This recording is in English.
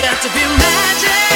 got to be magic.